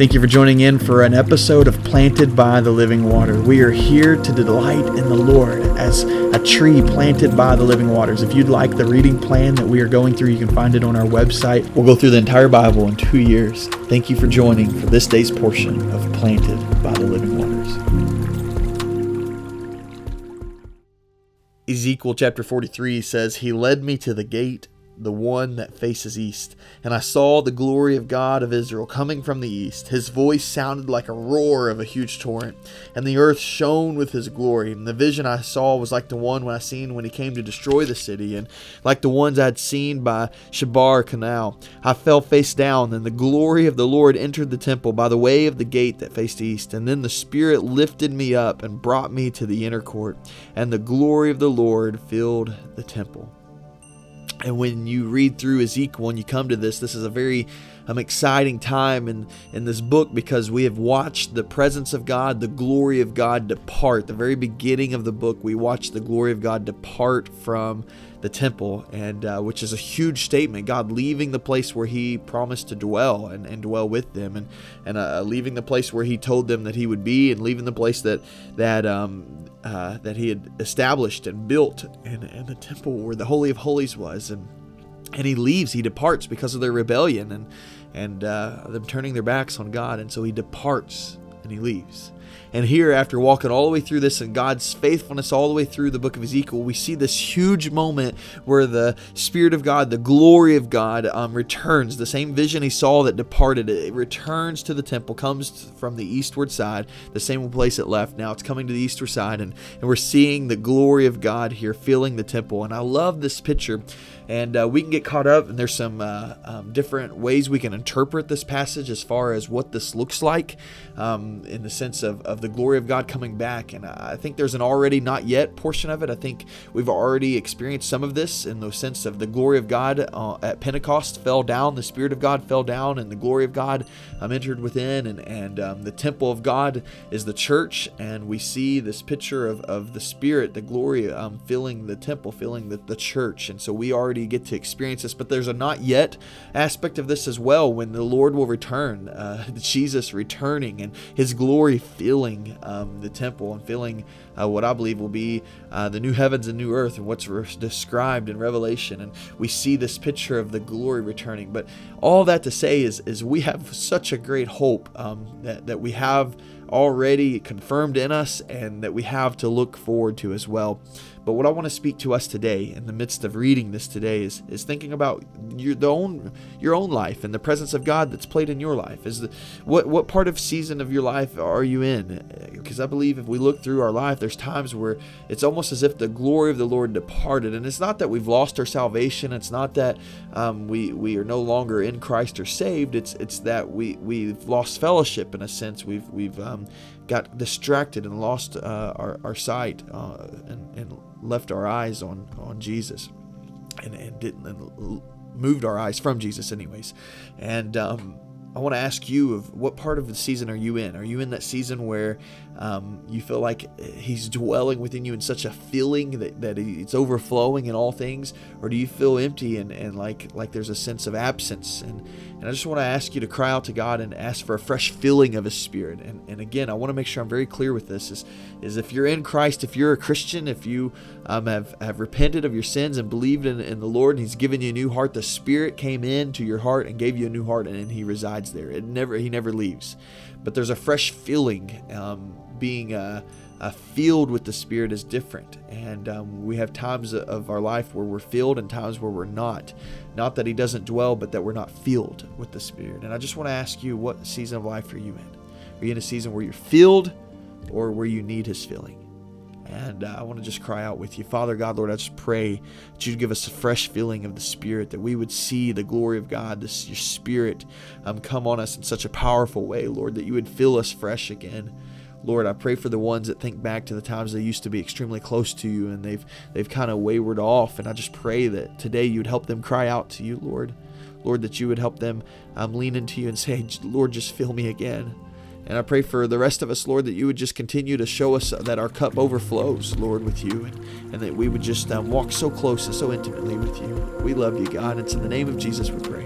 Thank you for joining in for an episode of Planted by the Living Water. We are here to delight in the Lord as a tree planted by the living waters. If you'd like the reading plan that we are going through, you can find it on our website. We'll go through the entire Bible in two years. Thank you for joining for this day's portion of Planted by the Living Waters. Ezekiel chapter 43 says, He led me to the gate the one that faces east. And I saw the glory of God of Israel coming from the east. His voice sounded like a roar of a huge torrent, and the earth shone with his glory. And the vision I saw was like the one when I seen when he came to destroy the city, and like the ones I had seen by Chebar Canal. I fell face down, and the glory of the Lord entered the temple by the way of the gate that faced east. And then the Spirit lifted me up and brought me to the inner court, and the glory of the Lord filled the temple. And when you read through Ezekiel and you come to this, this is a very um, exciting time in, in this book because we have watched the presence of God, the glory of God depart. The very beginning of the book, we watch the glory of God depart from the temple, and uh, which is a huge statement. God leaving the place where He promised to dwell and, and dwell with them, and and uh, leaving the place where He told them that He would be, and leaving the place that that um, uh, that He had established and built, and, and the temple where the Holy of Holies was, and and He leaves. He departs because of their rebellion and and uh, them turning their backs on God, and so He departs and He leaves. And here, after walking all the way through this and God's faithfulness all the way through the book of Ezekiel, we see this huge moment where the Spirit of God, the glory of God, um, returns. The same vision he saw that departed, it returns to the temple, comes from the eastward side, the same place it left. Now it's coming to the eastward side, and, and we're seeing the glory of God here filling the temple. And I love this picture and uh, we can get caught up and there's some uh, um, different ways we can interpret this passage as far as what this looks like um, in the sense of, of the glory of god coming back. And i think there's an already not yet portion of it. I think we've already experienced some of this in the sense of the glory of god uh, at pentecost fell down the spirit of god fell down and the glory of god um, entered within. And, and um, the temple of god is the church. And we see this picture of, of the spirit the glory um, filling the temple filling the, the church. And so we already get to experience this. But there's a not yet aspect of this as well. When the Lord will return, uh, Jesus returning and his glory filling um, the temple and filling uh, what I believe will be uh, the new heavens and new earth and what's re- described in Revelation. And we see this picture of the glory returning. But all that to say is, is we have such a great hope um, that, that we have already confirmed in us and that we have to look forward to as well. But what I want to speak to us today, in the midst of reading this today, is, is thinking about your own your own life and the presence of God that's played in your life. Is the, what what part of season of your life are you in? Because I believe if we look through our life, there's times where it's almost as if the glory of the Lord departed, and it's not that we've lost our salvation. It's not that um, we we are no longer in Christ or saved. It's it's that we we've lost fellowship in a sense. We've we've um, got distracted and lost uh, our, our sight uh, and, and, left our eyes on, on Jesus and, and didn't and moved our eyes from Jesus anyways. And um, I want to ask you of what part of the season are you in? Are you in that season where um, you feel like He's dwelling within you in such a feeling that, that it's overflowing in all things, or do you feel empty and, and like like there's a sense of absence? And and I just want to ask you to cry out to God and ask for a fresh filling of His Spirit. And and again, I want to make sure I'm very clear with this: is is if you're in Christ, if you're a Christian, if you um, have have repented of your sins and believed in, in the Lord, and He's given you a new heart, the Spirit came into your heart and gave you a new heart, and He resides resides there. It never he never leaves. But there's a fresh filling. Um, being uh, uh, filled with the Spirit is different, and um, we have times of our life where we're filled and times where we're not. Not that He doesn't dwell, but that we're not filled with the Spirit. And I just want to ask you, what season of life are you in? Are you in a season where you're filled, or where you need His filling? And uh, I want to just cry out with you. Father God, Lord, I just pray that you'd give us a fresh filling of the Spirit, that we would see the glory of God, this your Spirit um, come on us in such a powerful way, Lord, that you would fill us fresh again. Lord, I pray for the ones that think back to the times they used to be extremely close to you and they've they've kind of wavered off. And I just pray that today you'd help them cry out to you, Lord. Lord, that you would help them um, lean into you and say, Lord, just fill me again. And I pray for the rest of us, Lord, that you would just continue to show us that our cup overflows, Lord, with you, and, and that we would just um, walk so close and so intimately with you. We love you, God. It's in the name of Jesus we pray.